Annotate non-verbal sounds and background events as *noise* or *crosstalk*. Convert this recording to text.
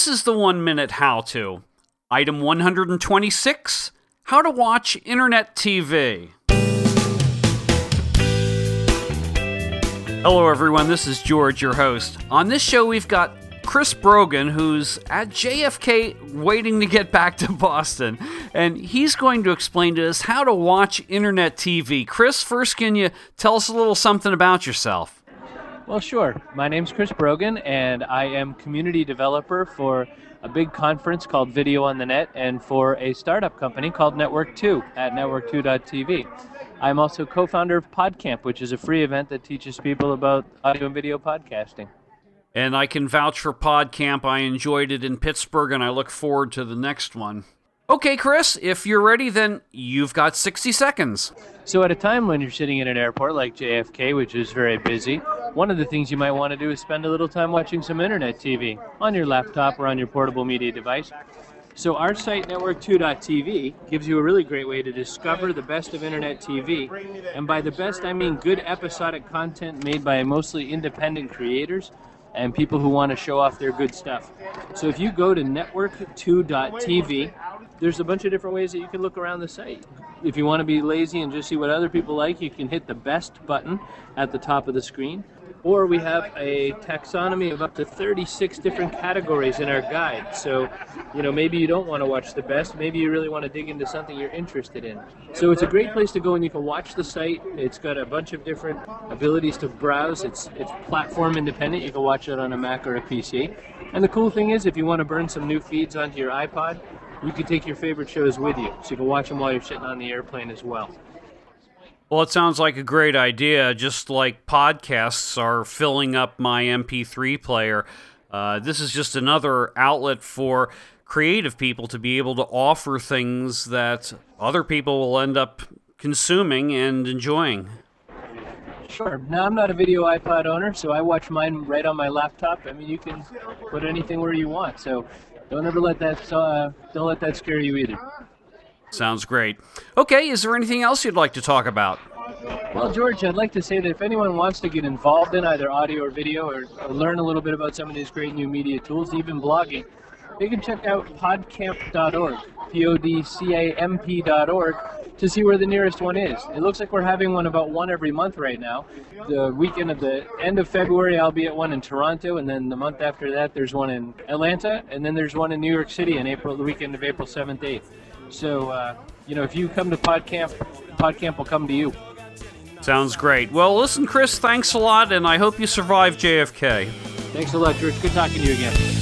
This is the one minute how to. Item 126 How to watch Internet TV. Hello, everyone. This is George, your host. On this show, we've got Chris Brogan, who's at JFK waiting to get back to *laughs* Boston, and he's going to explain to us how to watch internet TV. Chris, first, can you tell us a little something about yourself? Well, sure. My name's Chris Brogan, and I am community developer for a big conference called Video on the Net and for a startup company called Network 2 at network2.tv. I'm also co founder of PodCamp, which is a free event that teaches people about audio and video podcasting. And I can vouch for PodCamp. I enjoyed it in Pittsburgh, and I look forward to the next one. Okay, Chris, if you're ready, then you've got 60 seconds. So, at a time when you're sitting in an airport like JFK, which is very busy, one of the things you might want to do is spend a little time watching some internet TV on your laptop or on your portable media device. So, our site, network2.tv, gives you a really great way to discover the best of internet TV. And by the best, I mean good episodic content made by mostly independent creators and people who want to show off their good stuff. So if you go to network2.tv, there's a bunch of different ways that you can look around the site. If you want to be lazy and just see what other people like, you can hit the best button at the top of the screen. Or we have a taxonomy of up to 36 different categories in our guide. So, you know, maybe you don't want to watch the best, maybe you really want to dig into something you're interested in. So it's a great place to go and you can watch the site. It's got a bunch of different abilities to browse. It's it's platform independent. You can watch it on a Mac or a PC. And the cool thing is if you want to burn some new feeds onto your iPod, you can take your favorite shows with you. So you can watch them while you're sitting on the airplane as well. Well, it sounds like a great idea, just like podcasts are filling up my MP3 player. Uh, this is just another outlet for creative people to be able to offer things that other people will end up consuming and enjoying. Sure. Now, I'm not a video iPod owner, so I watch mine right on my laptop. I mean, you can put anything where you want, so don't ever let that uh, don't let that scare you either. Sounds great. Okay, is there anything else you'd like to talk about? Well, George, I'd like to say that if anyone wants to get involved in either audio or video or, or learn a little bit about some of these great new media tools, even blogging, they can check out podcamp.org, P O D C A M P.org, to see where the nearest one is. It looks like we're having one about one every month right now. The weekend of the end of February, I'll be at one in Toronto, and then the month after that, there's one in Atlanta, and then there's one in New York City in April, the weekend of April 7th, 8th. So, uh, you know, if you come to PodCamp, PodCamp will come to you. Sounds great. Well, listen, Chris, thanks a lot, and I hope you survive JFK. Thanks a lot, George. Good talking to you again.